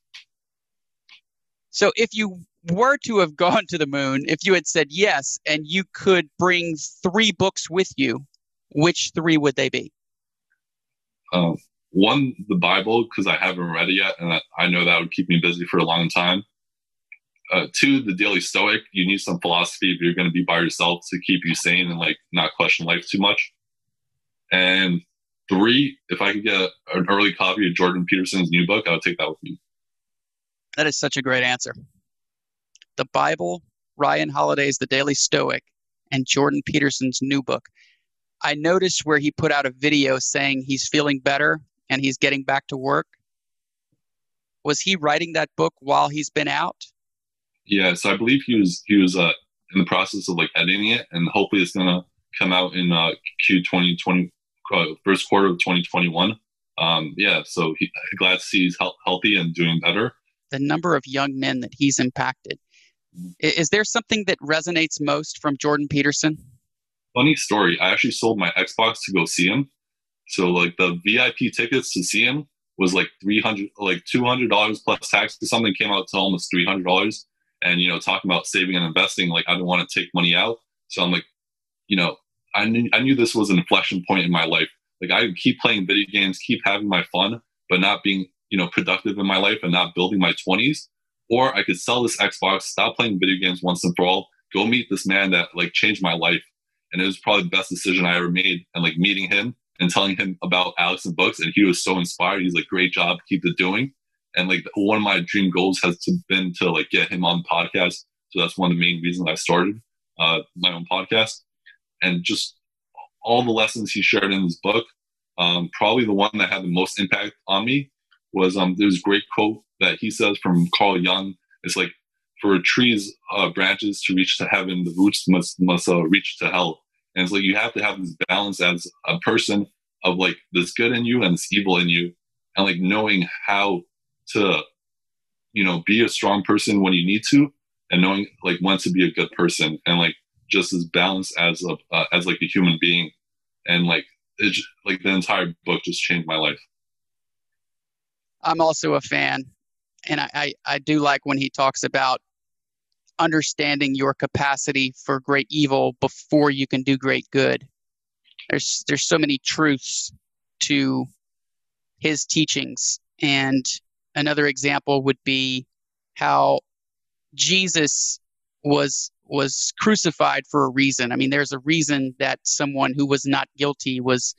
So if you were to have gone to the moon, if you had said yes and you could bring three books with you, which three would they be? Um, one, the Bible, because I haven't read it yet, and I, I know that would keep me busy for a long time. Uh, two, the Daily Stoic. You need some philosophy if you're going to be by yourself to keep you sane and like not question life too much. And three, if I could get an early copy of Jordan Peterson's new book, I would take that with me. That is such a great answer. The Bible, Ryan Holiday's The Daily Stoic, and Jordan Peterson's new book. I noticed where he put out a video saying he's feeling better and he's getting back to work. Was he writing that book while he's been out? Yeah, so I believe he was he was uh, in the process of like editing it, and hopefully it's gonna come out in uh, Q twenty twenty uh, first quarter of twenty twenty one. Um, yeah, so he, glad to see he's health, healthy and doing better. The number of young men that he's impacted. I- Is there something that resonates most from Jordan Peterson? Funny story. I actually sold my Xbox to go see him. So like the VIP tickets to see him was like three hundred, like two hundred dollars plus tax. Something came out to almost three hundred dollars. And you know, talking about saving and investing, like I don't want to take money out. So I'm like, you know, I knew I knew this was an inflection point in my life. Like I keep playing video games, keep having my fun, but not being you know productive in my life and not building my twenties. Or I could sell this Xbox, stop playing video games once and for all, go meet this man that like changed my life and it was probably the best decision I ever made. And like meeting him and telling him about Alex and books, and he was so inspired. He's like, "Great job, keep it doing." And like one of my dream goals has to been to like get him on podcast. So that's one of the main reasons I started uh, my own podcast. And just all the lessons he shared in his book. Um, probably the one that had the most impact on me was um, there's a great quote that he says from Carl Jung. It's like for a trees uh, branches to reach to heaven, the roots must must uh, reach to hell. And it's like you have to have this balance as a person of like this good in you and this evil in you, and like knowing how to, you know, be a strong person when you need to, and knowing like when to be a good person, and like just as balanced as a uh, as like a human being, and like it like the entire book just changed my life. I'm also a fan, and I, I, I do like when he talks about understanding your capacity for great evil before you can do great good. There's there's so many truths to his teachings, and another example would be how Jesus was was crucified for a reason. I mean, there's a reason that someone who was not guilty was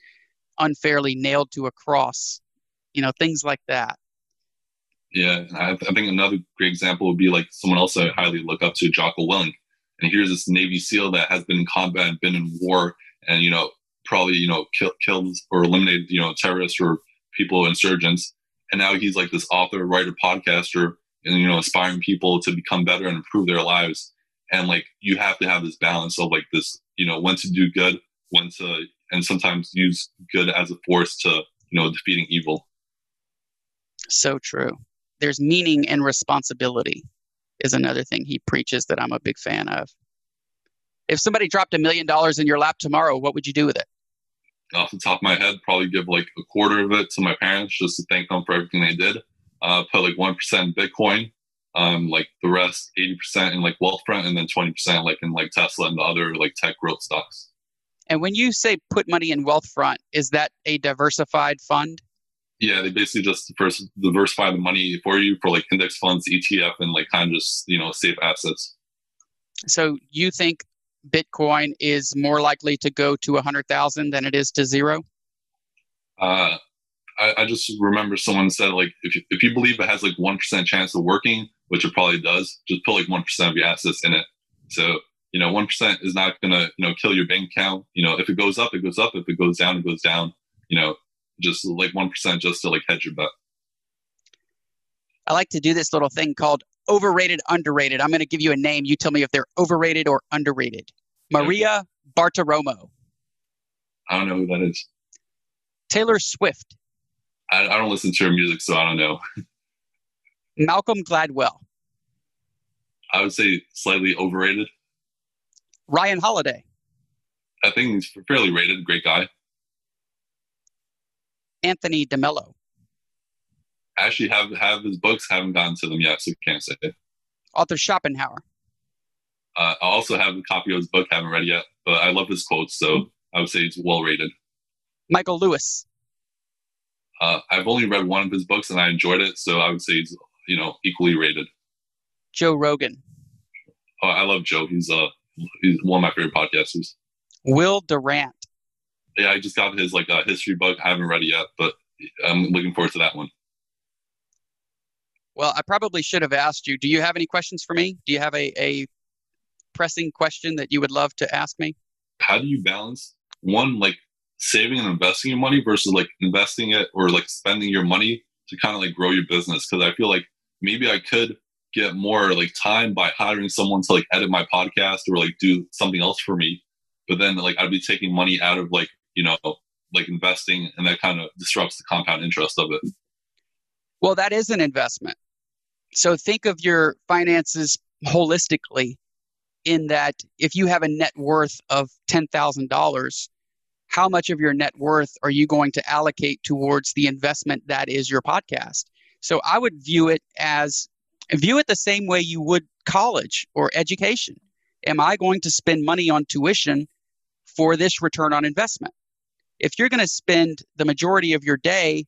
unfairly nailed to a cross. You know, things like that. Yeah, I, I think another great example would be like someone else I highly look up to, Jocko Willink. And here's this Navy SEAL that has been in combat and been in war, and you know probably you know kill, killed or eliminated you know terrorists or people insurgents. And now he's like this author, writer, podcaster, and you know inspiring people to become better and improve their lives. And like you have to have this balance of like this, you know, when to do good, when to, and sometimes use good as a force to you know defeating evil. So true there's meaning and responsibility is another thing he preaches that I'm a big fan of. If somebody dropped a million dollars in your lap tomorrow, what would you do with it? Off the top of my head, probably give like a quarter of it to my parents just to thank them for everything they did. Uh, put like 1% Bitcoin, um, like the rest 80% in like Wealthfront, and then 20% like in like Tesla and the other like tech growth stocks. And when you say put money in Wealthfront, is that a diversified fund? Yeah, they basically just first diversify the money for you for like index funds, ETF, and like kind of just you know safe assets. So you think Bitcoin is more likely to go to a hundred thousand than it is to zero? Uh, I, I, just remember someone said like if you, if you believe it has like one percent chance of working, which it probably does, just put like one percent of your assets in it. So you know one percent is not gonna you know kill your bank account. You know if it goes up, it goes up. If it goes down, it goes down. You know just like 1% just to like hedge your bet. I like to do this little thing called overrated, underrated. I'm going to give you a name. You tell me if they're overrated or underrated. Maria Bartiromo. I don't know who that is. Taylor Swift. I, I don't listen to her music, so I don't know. Malcolm Gladwell. I would say slightly overrated. Ryan Holiday. I think he's fairly rated. Great guy. Anthony DeMello? Actually, have have his books. Haven't gotten to them yet, so can't say. Arthur Schopenhauer. Uh, I also have a copy of his book. Haven't read yet, but I love his quotes, so I would say he's well rated. Michael Lewis. Uh, I've only read one of his books and I enjoyed it, so I would say he's you know equally rated. Joe Rogan. Oh, I love Joe. He's uh he's one of my favorite podcasters. Will Durant yeah, I just got his like uh, history book. I haven't read it yet, but I'm looking forward to that one. Well, I probably should have asked you. Do you have any questions for me? Do you have a, a pressing question that you would love to ask me? How do you balance one like saving and investing your money versus like investing it or like spending your money to kind of like grow your business? Because I feel like maybe I could get more like time by hiring someone to like edit my podcast or like do something else for me. But then like I'd be taking money out of like you know, like investing, and that kind of disrupts the compound interest of it. Well, that is an investment. So think of your finances holistically in that if you have a net worth of $10,000, how much of your net worth are you going to allocate towards the investment that is your podcast? So I would view it as view it the same way you would college or education. Am I going to spend money on tuition for this return on investment? If you're going to spend the majority of your day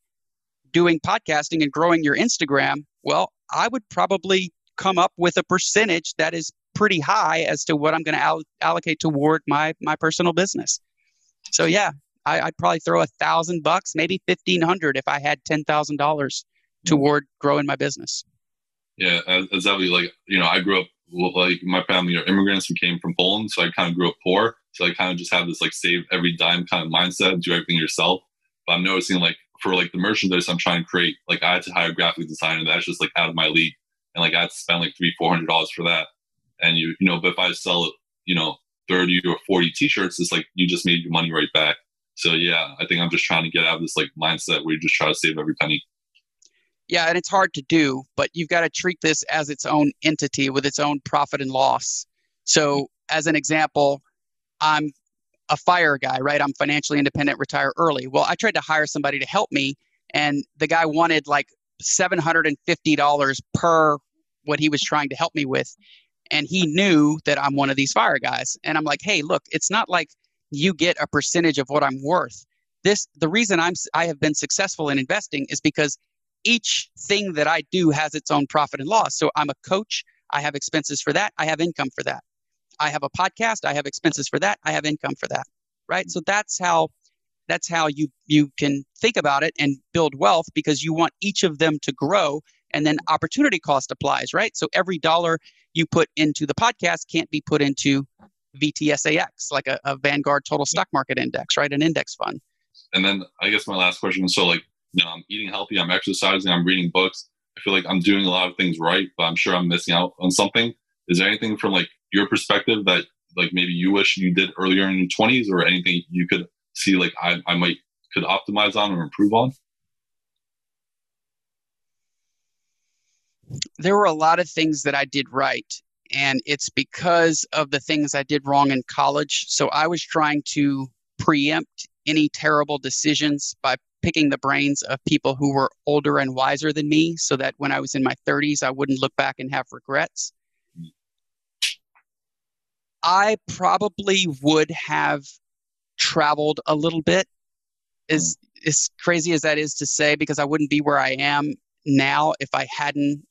doing podcasting and growing your Instagram, well, I would probably come up with a percentage that is pretty high as to what I'm going to all- allocate toward my my personal business. So yeah, I, would probably throw a thousand bucks, maybe fifteen hundred, if I had ten thousand dollars hmm. toward growing my business. Yeah, exactly. Like you know, I grew up like my family are immigrants who came from Poland, so I kind of grew up poor. So I kind of just have this like save every dime kind of mindset, do everything yourself. But I'm noticing like for like the merchandise I'm trying to create, like I had to hire a graphic designer that's just like out of my league. And like I had to spend like three, four hundred dollars for that. And you, you know, but if I sell you know, 30 or 40 t-shirts, it's like you just made your money right back. So yeah, I think I'm just trying to get out of this like mindset where you just try to save every penny. Yeah, and it's hard to do, but you've got to treat this as its own entity with its own profit and loss. So, as an example, I'm a fire guy, right? I'm financially independent, retire early. Well, I tried to hire somebody to help me, and the guy wanted like $750 per what he was trying to help me with. And he knew that I'm one of these fire guys. And I'm like, hey, look, it's not like you get a percentage of what I'm worth. This the reason I'm I have been successful in investing is because each thing that I do has its own profit and loss. So I'm a coach, I have expenses for that, I have income for that. I have a podcast, I have expenses for that, I have income for that. Right? So that's how that's how you you can think about it and build wealth because you want each of them to grow and then opportunity cost applies, right? So every dollar you put into the podcast can't be put into VTSAX, like a, a Vanguard Total Stock Market Index, right? An index fund. And then I guess my last question. So like, you know, I'm eating healthy, I'm exercising, I'm reading books. I feel like I'm doing a lot of things right, but I'm sure I'm missing out on something. Is there anything from like your perspective that like maybe you wish you did earlier in your 20s or anything you could see like I, I might could optimize on or improve on? There were a lot of things that I did right and it's because of the things I did wrong in college. So I was trying to preempt any terrible decisions by picking the brains of people who were older and wiser than me so that when I was in my 30s, I wouldn't look back and have regrets. I probably would have traveled a little bit, as, mm. as crazy as that is to say, because I wouldn't be where I am now if I hadn't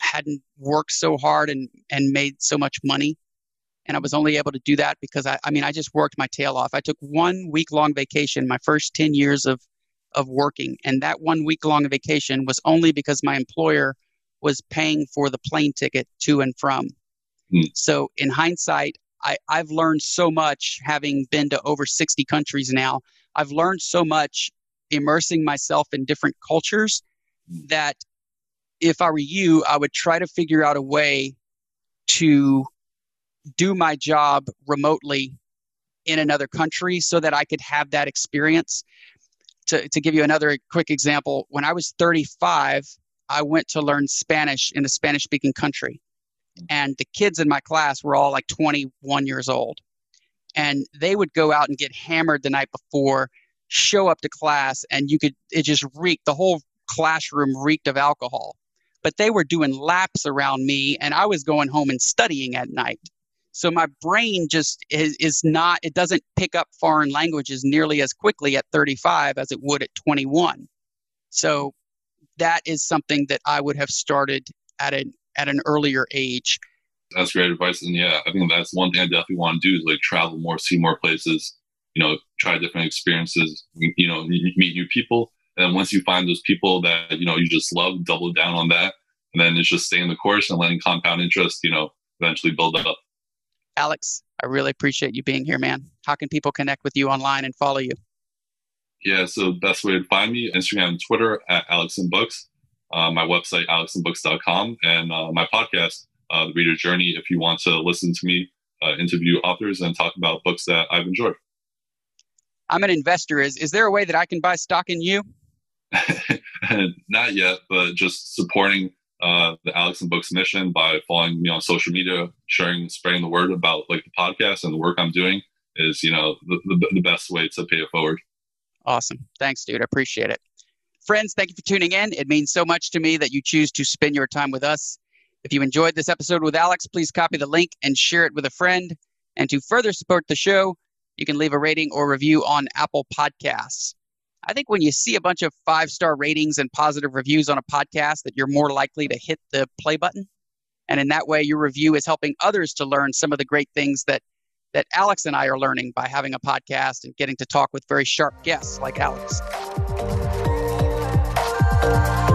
hadn't worked so hard and and made so much money. And i was only able to do that because i i mean i just worked my tail off. I took one week long vacation my first 10 years of of working. And that one week long vacation was only because my employer was paying for the plane ticket to and from mm. so in hindsight I, i've learned so much having been to over 60 countries now i've learned so much immersing myself in different cultures hmm. that if I were you, I would try to figure out a way to do my job remotely in another country so that I could have that experience. To, to give you another quick example, when I was 35, I went to learn Spanish in a Spanish speaking country. And the kids in my class were all like 21 years old. And they would go out and get hammered the night before, show up to class, and you could, it just reeked, the whole classroom reeked of alcohol but they were doing laps around me and I was going home and studying at night. So my brain just is, is not, it doesn't pick up foreign languages nearly as quickly at 35 as it would at 21. So that is something that I would have started at an, at an earlier age. That's great advice. And yeah, I think that's one thing I definitely want to do is like travel more, see more places, you know, try different experiences, you know, meet new people and once you find those people that, you know, you just love, double down on that. And then it's just staying the course and letting compound interest, you know, eventually build up. Alex, I really appreciate you being here, man. How can people connect with you online and follow you? Yeah, so best way to find me, Instagram and Twitter at Alex and Books, uh, my website, alexandbooks.com, and uh, my podcast, uh, The Reader Journey, if you want to listen to me uh, interview authors and talk about books that I've enjoyed. I'm an investor. Is, is there a way that I can buy stock in you? Not yet, but just supporting uh, the Alex and Books mission by following me on social media, sharing, spreading the word about like the podcast and the work I'm doing is, you know, the, the, the best way to pay it forward. Awesome. Thanks, dude. I appreciate it. Friends, thank you for tuning in. It means so much to me that you choose to spend your time with us. If you enjoyed this episode with Alex, please copy the link and share it with a friend. And to further support the show, you can leave a rating or review on Apple Podcasts. I think when you see a bunch of five star ratings and positive reviews on a podcast, that you're more likely to hit the play button. And in that way, your review is helping others to learn some of the great things that that Alex and I are learning by having a podcast and getting to talk with very sharp guests like Alex. Thank you.